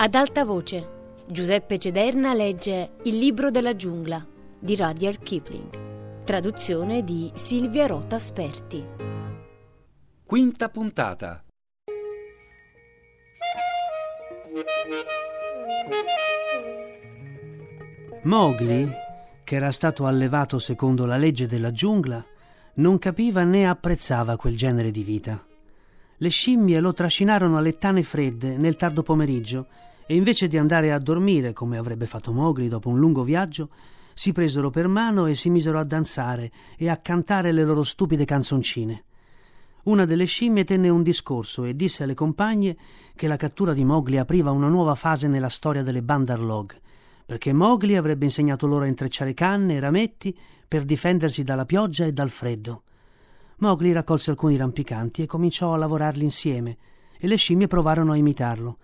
Ad alta voce, Giuseppe Cederna legge Il libro della giungla di Rudyard Kipling. Traduzione di Silvia Rota Sperti. Quinta puntata. Mowgli, che era stato allevato secondo la legge della giungla, non capiva né apprezzava quel genere di vita. Le scimmie lo trascinarono alle tane fredde nel tardo pomeriggio e invece di andare a dormire, come avrebbe fatto Mowgli dopo un lungo viaggio, si presero per mano e si misero a danzare e a cantare le loro stupide canzoncine. Una delle scimmie tenne un discorso e disse alle compagne che la cattura di Mowgli apriva una nuova fase nella storia delle Bandarlog, perché Mowgli avrebbe insegnato loro a intrecciare canne e rametti per difendersi dalla pioggia e dal freddo. Mowgli raccolse alcuni rampicanti e cominciò a lavorarli insieme, e le scimmie provarono a imitarlo,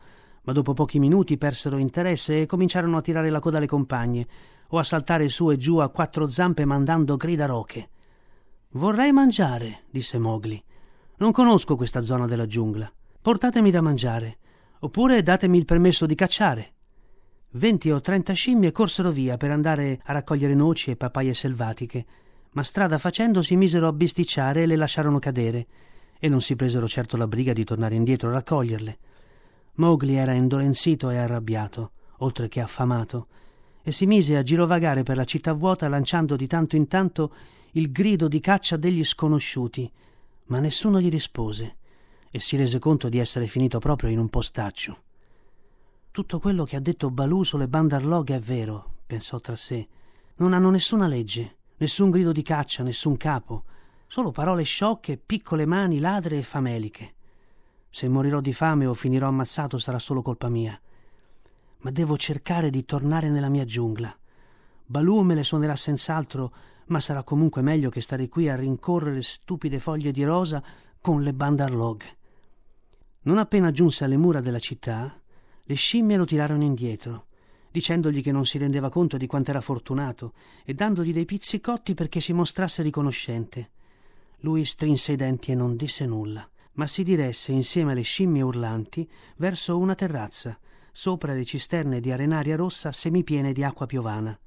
ma dopo pochi minuti persero interesse e cominciarono a tirare la coda alle compagne o a saltare su e giù a quattro zampe mandando grida roche. Vorrei mangiare, disse Mowgli. Non conosco questa zona della giungla. Portatemi da mangiare, oppure datemi il permesso di cacciare. Venti o trenta scimmie corsero via per andare a raccogliere noci e papaie selvatiche, ma strada facendo si misero a bisticciare e le lasciarono cadere, e non si presero certo la briga di tornare indietro a raccoglierle. Mowgli era indolenzito e arrabbiato, oltre che affamato, e si mise a girovagare per la città vuota lanciando di tanto in tanto il grido di caccia degli sconosciuti, ma nessuno gli rispose, e si rese conto di essere finito proprio in un postaccio. Tutto quello che ha detto Balù sulle Bandarlog è vero, pensò tra sé. Non hanno nessuna legge, nessun grido di caccia, nessun capo, solo parole sciocche, piccole mani ladre e fameliche. Se morirò di fame o finirò ammazzato sarà solo colpa mia. Ma devo cercare di tornare nella mia giungla. Balù me le suonerà senz'altro, ma sarà comunque meglio che stare qui a rincorrere stupide foglie di rosa con le Bandarlog. Non appena giunse alle mura della città, le scimmie lo tirarono indietro, dicendogli che non si rendeva conto di quanto era fortunato e dandogli dei pizzicotti perché si mostrasse riconoscente. Lui strinse i denti e non disse nulla, ma si diresse insieme alle scimmie urlanti verso una terrazza, sopra le cisterne di arenaria rossa semipiene di acqua piovana.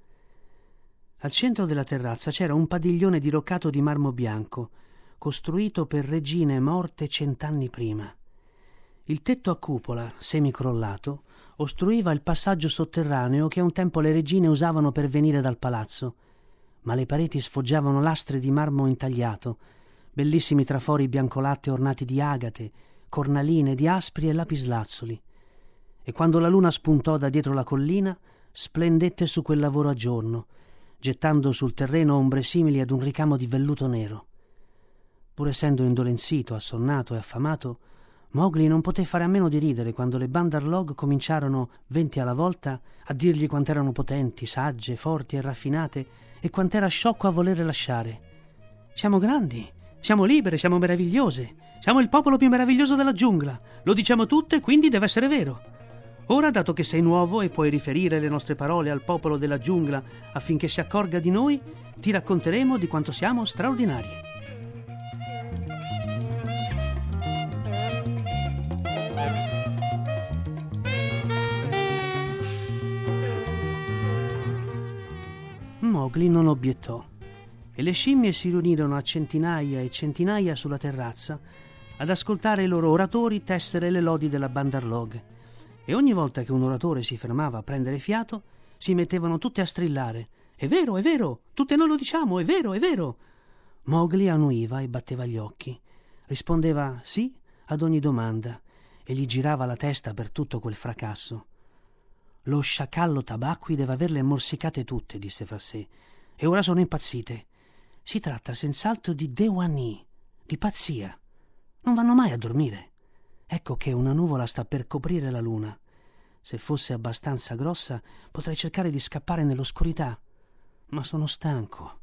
Al centro della terrazza c'era un padiglione diroccato di marmo bianco, costruito per regine morte cent'anni prima. Il tetto a cupola, semicrollato, ostruiva il passaggio sotterraneo che un tempo le regine usavano per venire dal palazzo, ma le pareti sfoggiavano lastre di marmo intagliato, bellissimi trafori biancolatte ornati di agate, cornaline, di aspri e lapislazzoli. E quando la luna spuntò da dietro la collina, splendette su quel lavoro a giorno, gettando sul terreno ombre simili ad un ricamo di velluto nero. Pur essendo indolenzito, assonnato e affamato, Mowgli non poté fare a meno di ridere quando le Bandarlog cominciarono, venti alla volta, a dirgli quant'erano potenti, sagge, forti e raffinate e quant'era sciocco a voler lasciare. Siamo grandi, siamo libere, siamo meravigliose, siamo il popolo più meraviglioso della giungla, lo diciamo tutte, quindi deve essere vero. Ora, dato che sei nuovo e puoi riferire le nostre parole al popolo della giungla affinché si accorga di noi, ti racconteremo di quanto siamo straordinarie. Mowgli non obiettò e le scimmie si riunirono a centinaia e centinaia sulla terrazza ad ascoltare i loro oratori tessere le lodi della Bandarlog e ogni volta che un oratore si fermava a prendere fiato si mettevano tutte a strillare È vero, è vero, tutte noi lo diciamo, è vero, è vero. Mowgli annuiva e batteva gli occhi, rispondeva sì ad ogni domanda e gli girava la testa per tutto quel fracasso. Lo sciacallo tabacqui deve averle morsicate tutte, disse fra sé, e ora sono impazzite. Si tratta senz'altro di Dewani, di pazzia. Non vanno mai a dormire. Ecco che una nuvola sta per coprire la luna. Se fosse abbastanza grossa, potrei cercare di scappare nell'oscurità, ma sono stanco.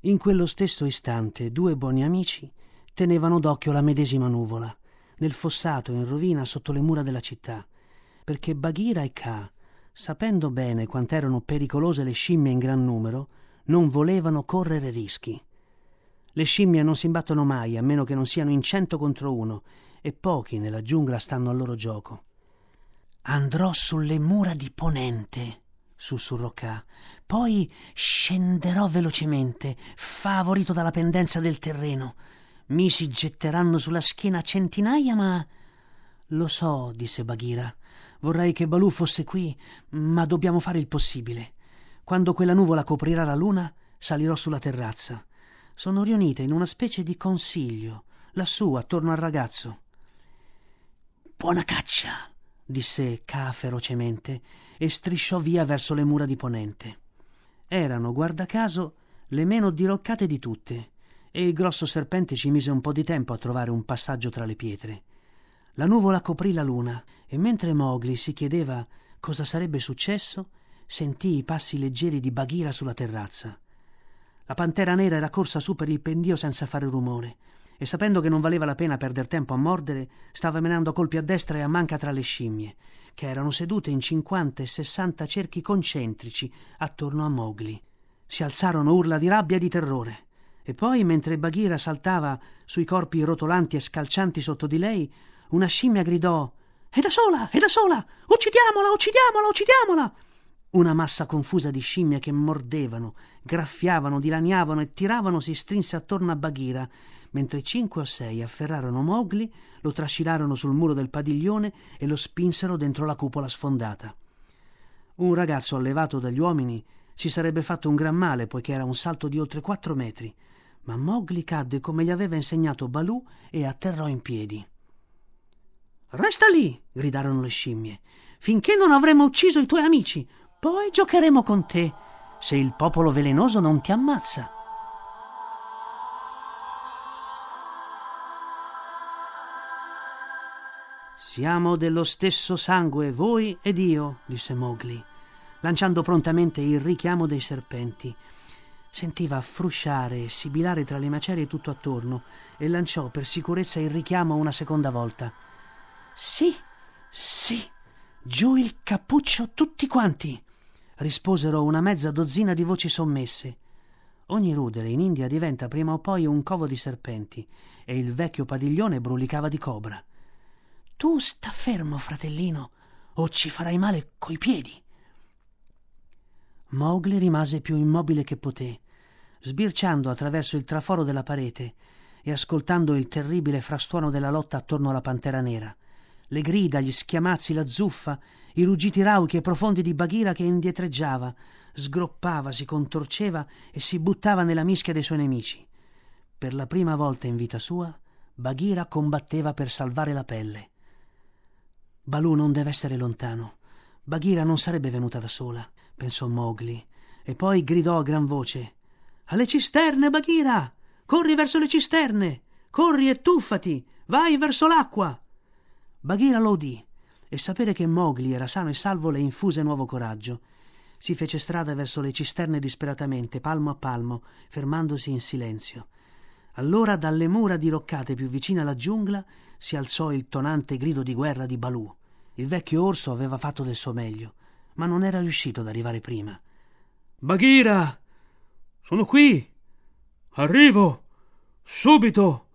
In quello stesso istante due buoni amici tenevano d'occhio la medesima nuvola, nel fossato in rovina sotto le mura della città perché Bagheera e Ka, sapendo bene quant'erano pericolose le scimmie in gran numero, non volevano correre rischi. Le scimmie non si imbattono mai a meno che non siano in cento contro uno, e pochi nella giungla stanno al loro gioco. Andrò sulle mura di ponente, sussurrò K. Poi scenderò velocemente, favorito dalla pendenza del terreno. Mi si getteranno sulla schiena centinaia, ma. Lo so, disse Bagheera. Vorrei che Balù fosse qui, ma dobbiamo fare il possibile. Quando quella nuvola coprirà la luna, salirò sulla terrazza. Sono riunite in una specie di consiglio, lassù, attorno al ragazzo. Buona caccia! disse Ka ferocemente e strisciò via verso le mura di ponente. Erano, guarda caso, le meno diroccate di tutte, e il grosso serpente ci mise un po' di tempo a trovare un passaggio tra le pietre. La nuvola coprì la luna, e mentre Mowgli si chiedeva cosa sarebbe successo, sentì i passi leggeri di Bagheera sulla terrazza. La pantera nera era corsa su per il pendio senza fare rumore e sapendo che non valeva la pena perder tempo a mordere, stava menando colpi a destra e a manca tra le scimmie, che erano sedute in cinquanta e sessanta cerchi concentrici attorno a Mowgli. Si alzarono urla di rabbia e di terrore. E poi, mentre Bagheera saltava sui corpi rotolanti e scalcianti sotto di lei, una scimmia gridò È da sola, è da sola! Uccidiamola, uccidiamola, uccidiamola! Una massa confusa di scimmie che mordevano, graffiavano, dilaniavano e tiravano si strinse attorno a Bagheera, mentre cinque o sei afferrarono Mowgli, lo trascinarono sul muro del padiglione e lo spinsero dentro la cupola sfondata. Un ragazzo allevato dagli uomini si sarebbe fatto un gran male poiché era un salto di oltre quattro metri, ma Mowgli cadde come gli aveva insegnato Balù e atterrò in piedi. Resta lì, gridarono le scimmie, finché non avremo ucciso i tuoi amici. Poi giocheremo con te, se il popolo velenoso non ti ammazza. Siamo dello stesso sangue, voi ed io, disse Mowgli, lanciando prontamente il richiamo dei serpenti. Sentiva frusciare e sibilare tra le macerie tutto attorno e lanciò per sicurezza il richiamo una seconda volta. Sì, sì, giù il cappuccio tutti quanti risposero una mezza dozzina di voci sommesse. Ogni rudere in India diventa prima o poi un covo di serpenti e il vecchio padiglione brulicava di cobra. Tu sta fermo, fratellino, o ci farai male coi piedi. Mowgli rimase più immobile che poté, sbirciando attraverso il traforo della parete e ascoltando il terribile frastuono della lotta attorno alla pantera nera le grida, gli schiamazzi, la zuffa, i ruggiti rauchi e profondi di Bagheera che indietreggiava, sgroppava, si contorceva e si buttava nella mischia dei suoi nemici. Per la prima volta in vita sua, Bagheera combatteva per salvare la pelle. Balù non deve essere lontano. Bagheera non sarebbe venuta da sola, pensò Mowgli, e poi gridò a gran voce: Alle cisterne, Bagheera! Corri verso le cisterne! Corri e tuffati! Vai verso l'acqua! Bagheera lo udì e sapere che Mowgli era sano e salvo le infuse nuovo coraggio. Si fece strada verso le cisterne disperatamente, palmo a palmo, fermandosi in silenzio. Allora dalle mura diroccate più vicine alla giungla si alzò il tonante grido di guerra di Balù. Il vecchio orso aveva fatto del suo meglio, ma non era riuscito ad arrivare prima. Bagheera! Sono qui! Arrivo! Subito!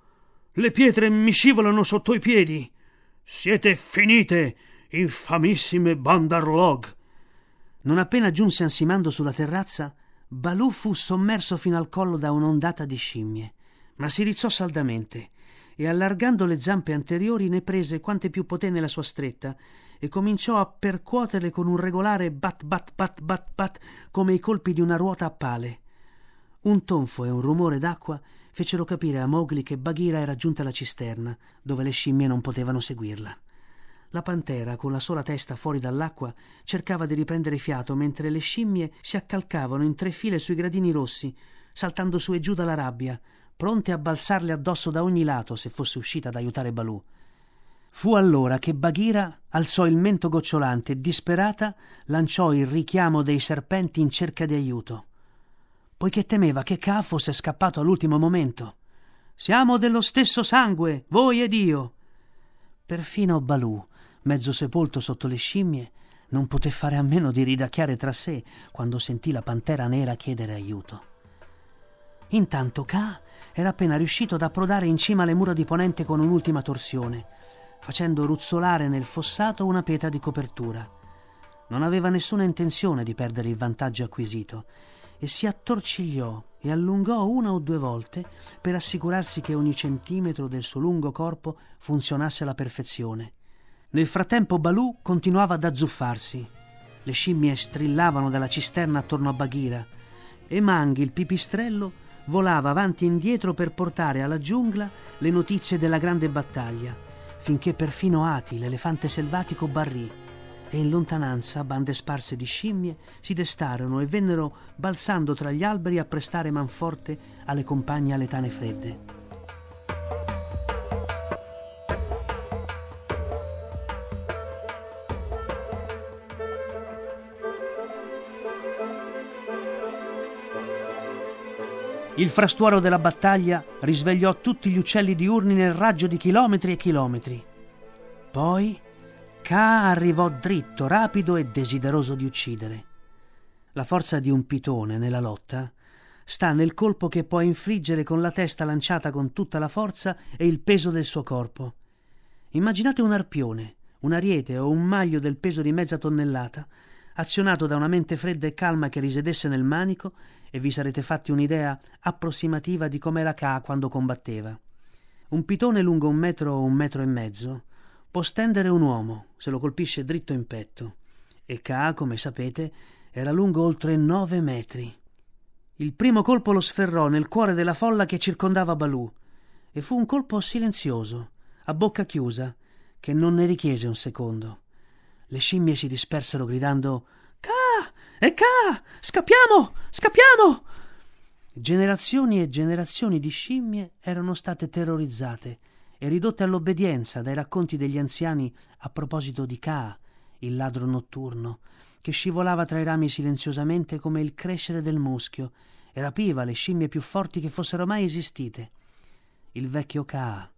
Le pietre mi scivolano sotto i piedi! Siete finite, infamissime Bandarlog! Non appena giunse ansimando sulla terrazza, Balù fu sommerso fino al collo da un'ondata di scimmie, ma si rizzò saldamente e allargando le zampe anteriori ne prese quante più poté nella sua stretta e cominciò a percuoterle con un regolare bat bat bat bat bat come i colpi di una ruota a pale. Un tonfo e un rumore d'acqua fecero capire a Mowgli che Bagheera era giunta alla cisterna, dove le scimmie non potevano seguirla. La pantera, con la sola testa fuori dall'acqua, cercava di riprendere fiato mentre le scimmie si accalcavano in tre file sui gradini rossi, saltando su e giù dalla rabbia, pronte a balzarle addosso da ogni lato se fosse uscita ad aiutare Balù. Fu allora che Bagheera alzò il mento gocciolante e disperata lanciò il richiamo dei serpenti in cerca di aiuto poiché temeva che Ka fosse scappato all'ultimo momento. Siamo dello stesso sangue, voi ed io. Perfino Balù, mezzo sepolto sotto le scimmie, non poté fare a meno di ridacchiare tra sé quando sentì la pantera nera chiedere aiuto. Intanto Ka era appena riuscito ad approdare in cima alle mura di ponente con un'ultima torsione. facendo ruzzolare nel fossato una pietra di copertura. Non aveva nessuna intenzione di perdere il vantaggio acquisito e si attorcigliò e allungò una o due volte per assicurarsi che ogni centimetro del suo lungo corpo funzionasse alla perfezione. Nel frattempo Balù continuava ad azzuffarsi. Le scimmie strillavano dalla cisterna attorno a Baghira e Manghi, il pipistrello, volava avanti e indietro per portare alla giungla le notizie della grande battaglia, finché perfino Ati, l'elefante selvatico, barrì e in lontananza bande sparse di scimmie si destarono e vennero balzando tra gli alberi a prestare manforte alle compagne aletane fredde. Il frastuono della battaglia risvegliò tutti gli uccelli diurni nel raggio di chilometri e chilometri. Poi Ka arrivò dritto, rapido e desideroso di uccidere. La forza di un pitone nella lotta sta nel colpo che può infliggere con la testa lanciata con tutta la forza e il peso del suo corpo. Immaginate un arpione, un ariete o un maglio del peso di mezza tonnellata, azionato da una mente fredda e calma che risiedesse nel manico e vi sarete fatti un'idea approssimativa di com'era Ka quando combatteva. Un pitone lungo un metro o un metro e mezzo può stendere un uomo se lo colpisce dritto in petto, e Ka, come sapete, era lungo oltre nove metri. Il primo colpo lo sferrò nel cuore della folla che circondava Balù, e fu un colpo silenzioso, a bocca chiusa, che non ne richiese un secondo. Le scimmie si dispersero gridando Ca! E Ca! Scappiamo! Scappiamo! Generazioni e generazioni di scimmie erano state terrorizzate e ridotte all'obbedienza dai racconti degli anziani a proposito di Ka, il ladro notturno, che scivolava tra i rami silenziosamente come il crescere del muschio e rapiva le scimmie più forti che fossero mai esistite. Il vecchio Ka,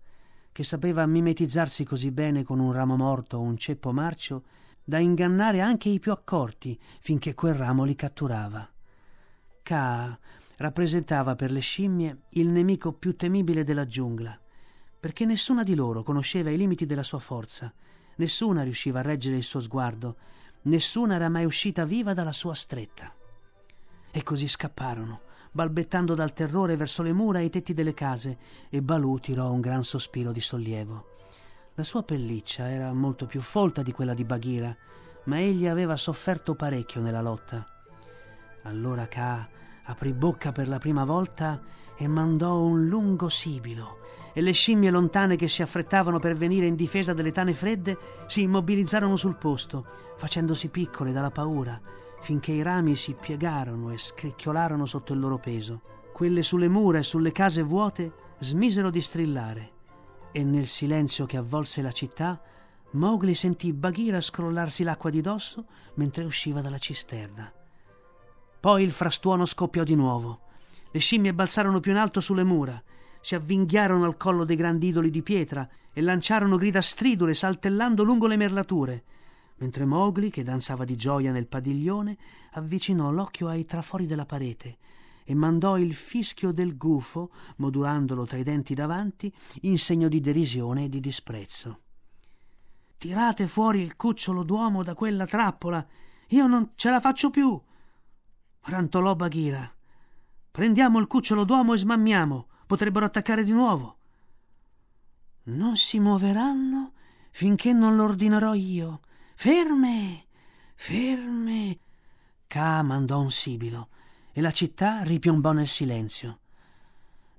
che sapeva mimetizzarsi così bene con un ramo morto o un ceppo marcio da ingannare anche i più accorti finché quel ramo li catturava. Ka rappresentava per le scimmie il nemico più temibile della giungla, perché nessuna di loro conosceva i limiti della sua forza, nessuna riusciva a reggere il suo sguardo, nessuna era mai uscita viva dalla sua stretta. E così scapparono, balbettando dal terrore verso le mura e i tetti delle case, e Balù tirò un gran sospiro di sollievo. La sua pelliccia era molto più folta di quella di Baghira, ma egli aveva sofferto parecchio nella lotta. Allora Ka aprì bocca per la prima volta e mandò un lungo sibilo, e le scimmie lontane che si affrettavano per venire in difesa delle tane fredde si immobilizzarono sul posto, facendosi piccole dalla paura, finché i rami si piegarono e scricchiolarono sotto il loro peso. Quelle sulle mura e sulle case vuote smisero di strillare e nel silenzio che avvolse la città Mowgli sentì Bagheera scrollarsi l'acqua di dosso mentre usciva dalla cisterna. Poi il frastuono scoppiò di nuovo. Le scimmie balzarono più in alto sulle mura, si avvinghiarono al collo dei grandi idoli di pietra e lanciarono grida stridule saltellando lungo le merlature, mentre Mowgli, che danzava di gioia nel padiglione, avvicinò l'occhio ai trafori della parete e mandò il fischio del gufo, modulandolo tra i denti davanti, in segno di derisione e di disprezzo. Tirate fuori il cucciolo d'uomo da quella trappola. Io non ce la faccio più. Rantolò Baghira. Prendiamo il cucciolo d'uomo e smammiamo. Potrebbero attaccare di nuovo. Non si muoveranno finché non l'ordinerò io. Ferme! Ferme! Ka mandò un sibilo e la città ripiombò nel silenzio.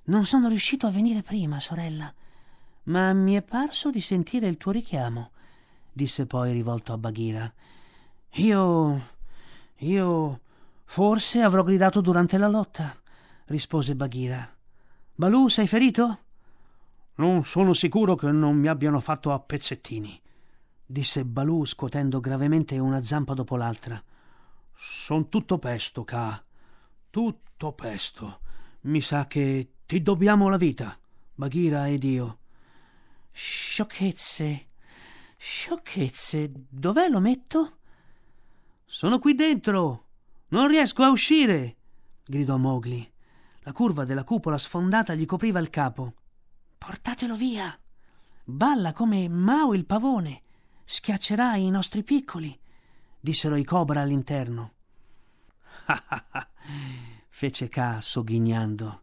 Non sono riuscito a venire prima, sorella, ma mi è parso di sentire il tuo richiamo, disse poi rivolto a Baghira. Io. io. forse avrò gridato durante la lotta, rispose Baghira. Balù, sei ferito? Non sono sicuro che non mi abbiano fatto a pezzettini, disse Balù scuotendo gravemente una zampa dopo l'altra. Son tutto pesto, Ka. Tutto pesto. Mi sa che ti dobbiamo la vita, Baghira ed io. Sciocchezze. Sciocchezze. Dov'è lo metto? Sono qui dentro. Non riesco a uscire, gridò Mowgli. La curva della cupola sfondata gli copriva il capo. Portatelo via, Balla come Mao il pavone. Schiaccerà i nostri piccoli, dissero i cobra all'interno. fece K sogghignando.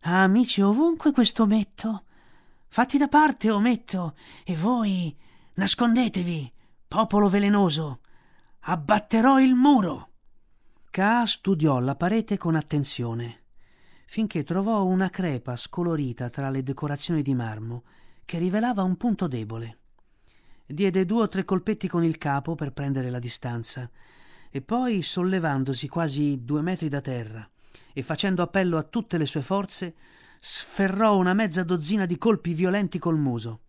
Ha amici ovunque questo ometto. Fatti da parte, ometto, e voi nascondetevi, popolo velenoso. Abbatterò il muro. K studiò la parete con attenzione, finché trovò una crepa scolorita tra le decorazioni di marmo che rivelava un punto debole. Diede due o tre colpetti con il capo per prendere la distanza, e poi, sollevandosi quasi due metri da terra e facendo appello a tutte le sue forze, sferrò una mezza dozzina di colpi violenti col muso.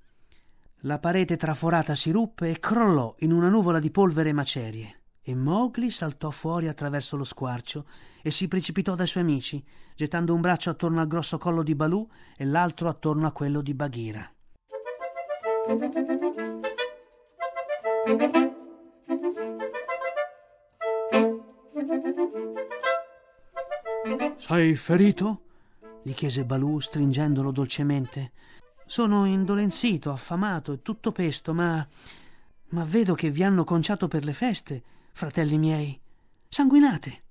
La parete traforata si ruppe e crollò in una nuvola di polvere e macerie, e Mowgli saltò fuori attraverso lo squarcio e si precipitò dai suoi amici, gettando un braccio attorno al grosso collo di Balù e l'altro attorno a quello di Bagheera. Sei ferito? gli chiese Balù stringendolo dolcemente. Sono indolenzito, affamato e tutto pesto, ma. ma vedo che vi hanno conciato per le feste, fratelli miei. Sanguinate.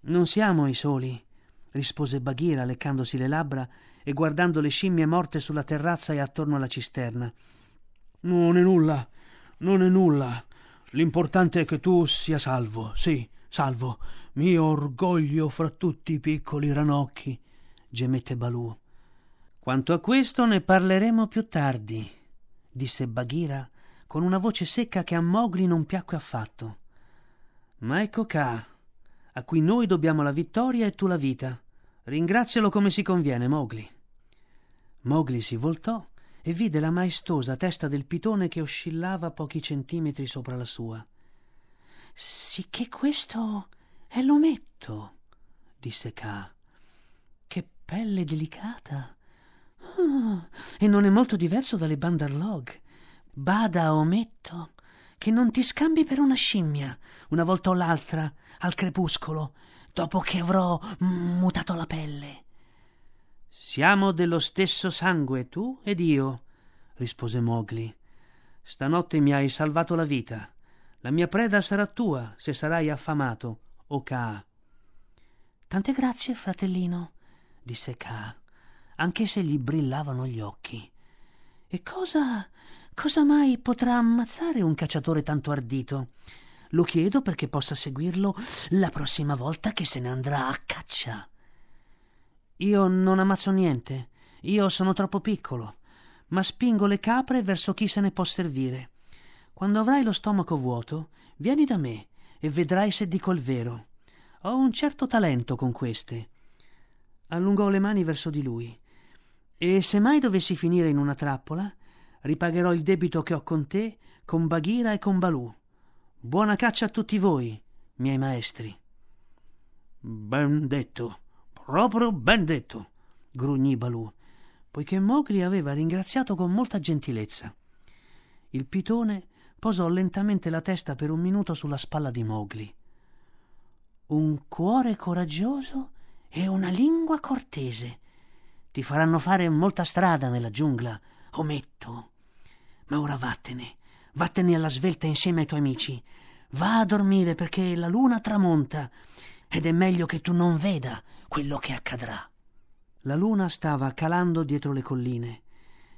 Non siamo i soli, rispose Bagheera leccandosi le labbra e guardando le scimmie morte sulla terrazza e attorno alla cisterna. Non è nulla, non è nulla. L'importante è che tu sia salvo, sì, salvo, mio orgoglio fra tutti i piccoli ranocchi, gemette Balù. Quanto a questo ne parleremo più tardi, disse Bagheera con una voce secca che a Mowgli non piacque affatto. Ma ecco Kaa, a cui noi dobbiamo la vittoria e tu la vita. Ringrazialo come si conviene, Mowgli. Mowgli si voltò e vide la maestosa testa del pitone che oscillava pochi centimetri sopra la sua. Sicché questo è l'ometto, disse K. Che pelle delicata. Oh, e non è molto diverso dalle Bandarlog. Bada, ometto, che non ti scambi per una scimmia, una volta o l'altra, al crepuscolo, dopo che avrò mutato la pelle. Siamo dello stesso sangue, tu ed io, rispose Mowgli. Stanotte mi hai salvato la vita. La mia preda sarà tua se sarai affamato, o Kaa. Tante grazie, fratellino, disse Kaa, anche se gli brillavano gli occhi. E cosa. Cosa mai potrà ammazzare un cacciatore tanto ardito? Lo chiedo perché possa seguirlo la prossima volta che se ne andrà a caccia. Io non ammazzo niente. Io sono troppo piccolo, ma spingo le capre verso chi se ne può servire. Quando avrai lo stomaco vuoto, vieni da me e vedrai se dico il vero. Ho un certo talento con queste. Allungò le mani verso di lui. E se mai dovessi finire in una trappola, ripagherò il debito che ho con te, con Bagheera e con Balù. Buona caccia a tutti voi, miei maestri. Ben detto, proprio ben detto, grugnì Balù, poiché Mowgli aveva ringraziato con molta gentilezza. Il pitone posò lentamente la testa per un minuto sulla spalla di Mowgli. Un cuore coraggioso e una lingua cortese ti faranno fare molta strada nella giungla, ometto. Ma ora vattene, vattene alla svelta insieme ai tuoi amici. Va a dormire perché la luna tramonta ed è meglio che tu non veda quello che accadrà. La luna stava calando dietro le colline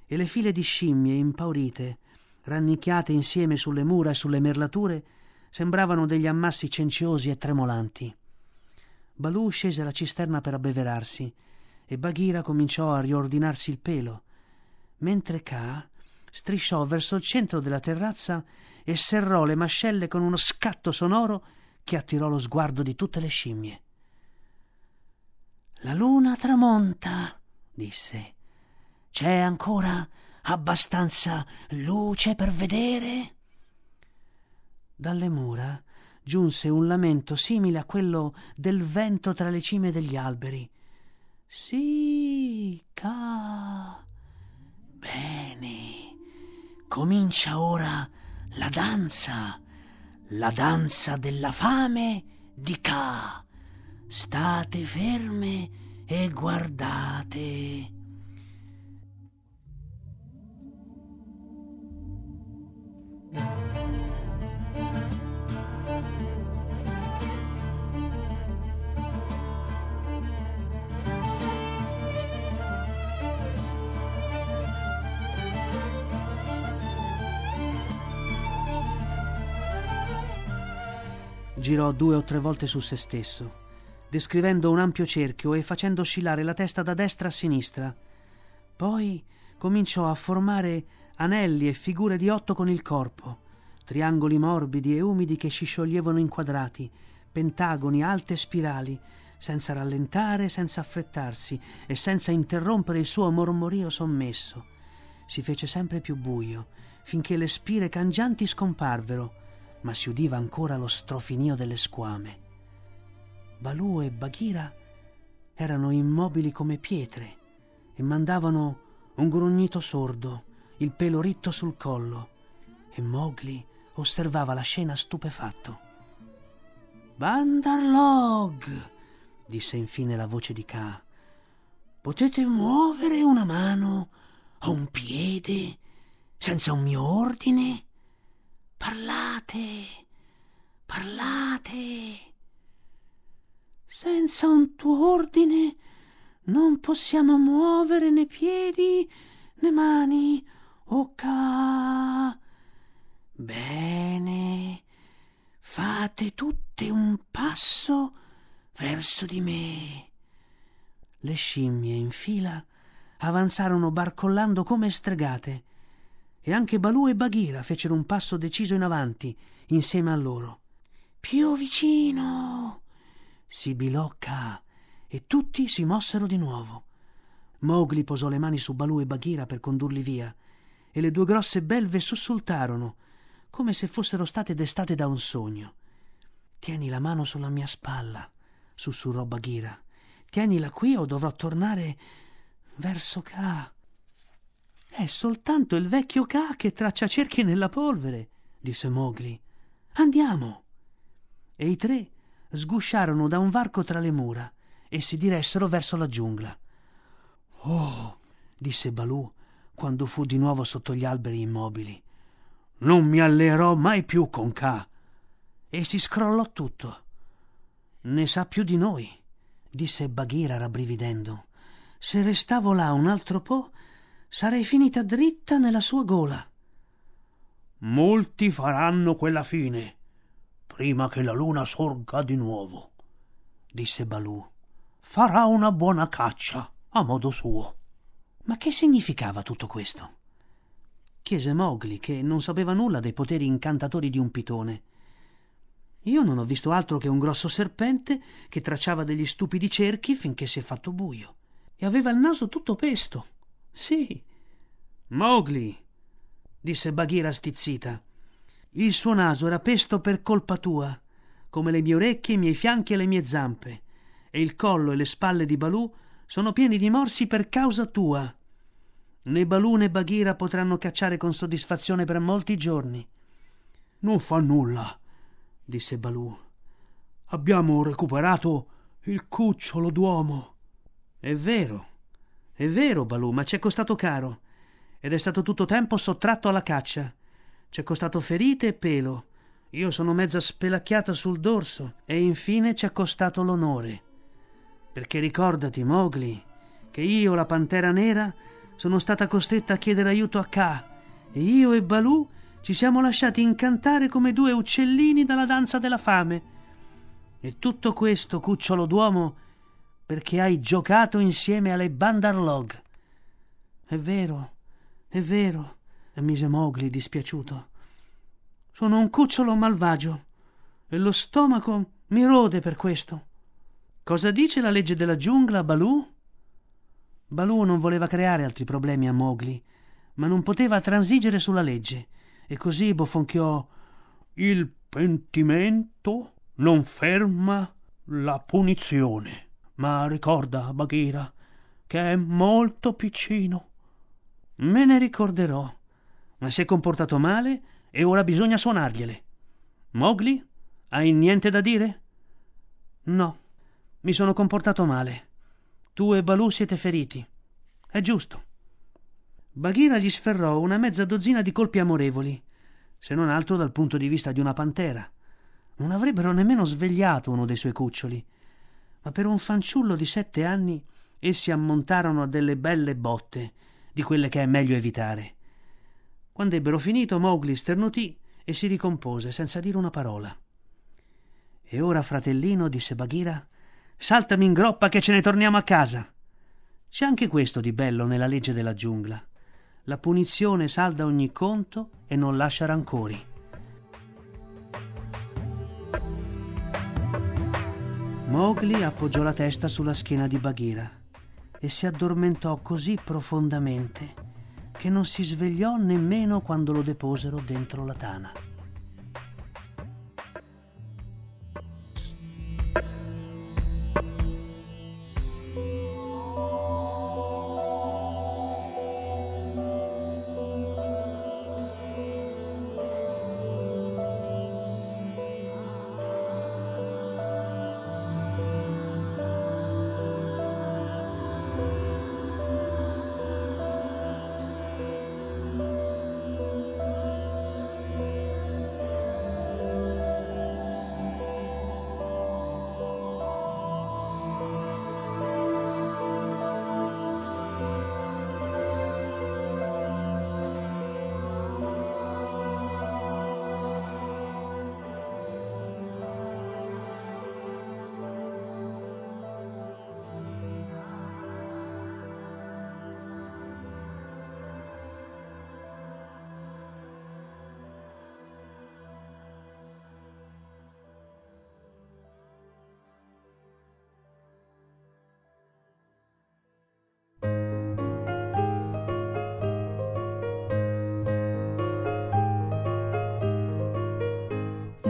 e le file di scimmie impaurite rannicchiate insieme sulle mura e sulle merlature, sembravano degli ammassi cenciosi e tremolanti. Balù scese alla cisterna per abbeverarsi e Bagheera cominciò a riordinarsi il pelo, mentre Ka strisciò verso il centro della terrazza e serrò le mascelle con uno scatto sonoro che attirò lo sguardo di tutte le scimmie. La luna tramonta, disse. C'è ancora abbastanza luce per vedere? Dalle mura giunse un lamento simile a quello del vento tra le cime degli alberi. Sì, ca. Bene. Comincia ora la danza, la danza della fame di Ka. State ferme e guardate. Girò due o tre volte su se stesso, descrivendo un ampio cerchio e facendo oscillare la testa da destra a sinistra. Poi cominciò a formare anelli e figure di otto con il corpo, triangoli morbidi e umidi che si scioglievano in quadrati, pentagoni, alte spirali, senza rallentare, senza affrettarsi e senza interrompere il suo mormorio sommesso. Si fece sempre più buio, finché le spire cangianti scomparvero, ma si udiva ancora lo strofinio delle squame. Balù e Baghira erano immobili come pietre e mandavano un grugnito sordo, il pelo ritto sul collo, e Mowgli osservava la scena stupefatto. Bandarlog, disse infine la voce di Ka, potete muovere una mano o un piede senza un mio ordine? Parlate, parlate. Senza un tuo ordine non possiamo muovere né piedi né mani o ca. Bene, fate tutte un passo verso di me. Le scimmie in fila avanzarono barcollando come stregate e anche Balù e Baghira fecero un passo deciso in avanti insieme a loro. Più vicino! sibilò Ka e tutti si mossero di nuovo. Mowgli posò le mani su Balù e Baghira per condurli via e le due grosse belve sussultarono come se fossero state destate da un sogno. Tieni la mano sulla mia spalla, sussurrò Baghira. Tienila qui o dovrò tornare verso Ka. È soltanto il vecchio Ka che traccia cerchi nella polvere, disse Mowgli. Andiamo. E i tre sgusciarono da un varco tra le mura e si diressero verso la giungla. Oh, disse Balù quando fu di nuovo sotto gli alberi immobili. Non mi alleerò mai più con Ka. E si scrollò tutto. Ne sa più di noi, disse Baghira rabbrividendo. Se restavo là un altro po', sarei finita dritta nella sua gola. Molti faranno quella fine, prima che la luna sorga di nuovo, disse Balù. Farà una buona caccia, a modo suo. Ma che significava tutto questo? chiese Mowgli, che non sapeva nulla dei poteri incantatori di un pitone. Io non ho visto altro che un grosso serpente che tracciava degli stupidi cerchi finché si è fatto buio. E aveva il naso tutto pesto. Sì. Mowgli, disse Bagheera stizzita. Il suo naso era pesto per colpa tua, come le mie orecchie, i miei fianchi e le mie zampe, e il collo e le spalle di Balù sono pieni di morsi per causa tua. Né Balù né Bagheera potranno cacciare con soddisfazione per molti giorni. Non fa nulla, disse Balù. Abbiamo recuperato il cucciolo d'uomo. È vero, è vero, Balù, ma ci è costato caro. Ed è stato tutto tempo sottratto alla caccia. Ci è costato ferite e pelo. Io sono mezza spelacchiata sul dorso. E infine ci è costato l'onore. Perché ricordati, Mowgli, che io, la pantera nera, sono stata costretta a chiedere aiuto a Ka. E io e Balù ci siamo lasciati incantare come due uccellini dalla danza della fame. E tutto questo, cucciolo d'uomo, perché hai giocato insieme alle Bandarlog. È vero, è vero, ammise Mowgli dispiaciuto. Sono un cucciolo malvagio e lo stomaco mi rode per questo. Cosa dice la legge della giungla, Balù? Balù non voleva creare altri problemi a Mowgli, ma non poteva transigere sulla legge, e così bofonchiò Il pentimento non ferma la punizione ma ricorda, Bagheera, che è molto piccino. Me ne ricorderò, ma si è comportato male e ora bisogna suonargliele. Mowgli, hai niente da dire? No, mi sono comportato male. Tu e Balù siete feriti. È giusto. Bagheera gli sferrò una mezza dozzina di colpi amorevoli, se non altro dal punto di vista di una pantera. Non avrebbero nemmeno svegliato uno dei suoi cuccioli ma per un fanciullo di sette anni essi ammontarono a delle belle botte, di quelle che è meglio evitare. Quando ebbero finito, Mowgli sternutì e si ricompose senza dire una parola. E ora, fratellino, disse Baghira, saltami in groppa che ce ne torniamo a casa. C'è anche questo di bello nella legge della giungla. La punizione salda ogni conto e non lascia rancori. Mowgli appoggiò la testa sulla schiena di Baghira e si addormentò così profondamente che non si svegliò nemmeno quando lo deposero dentro la tana.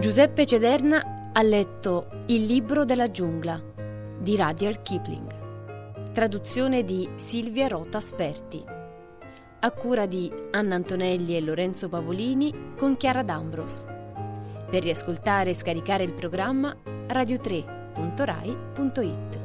Giuseppe Cederna ha letto Il libro della giungla di Rudyard Kipling. Traduzione di Silvia Rota Sperti. A cura di Anna Antonelli e Lorenzo Pavolini con Chiara D'Ambros. Per riascoltare e scaricare il programma radio3.rai.it.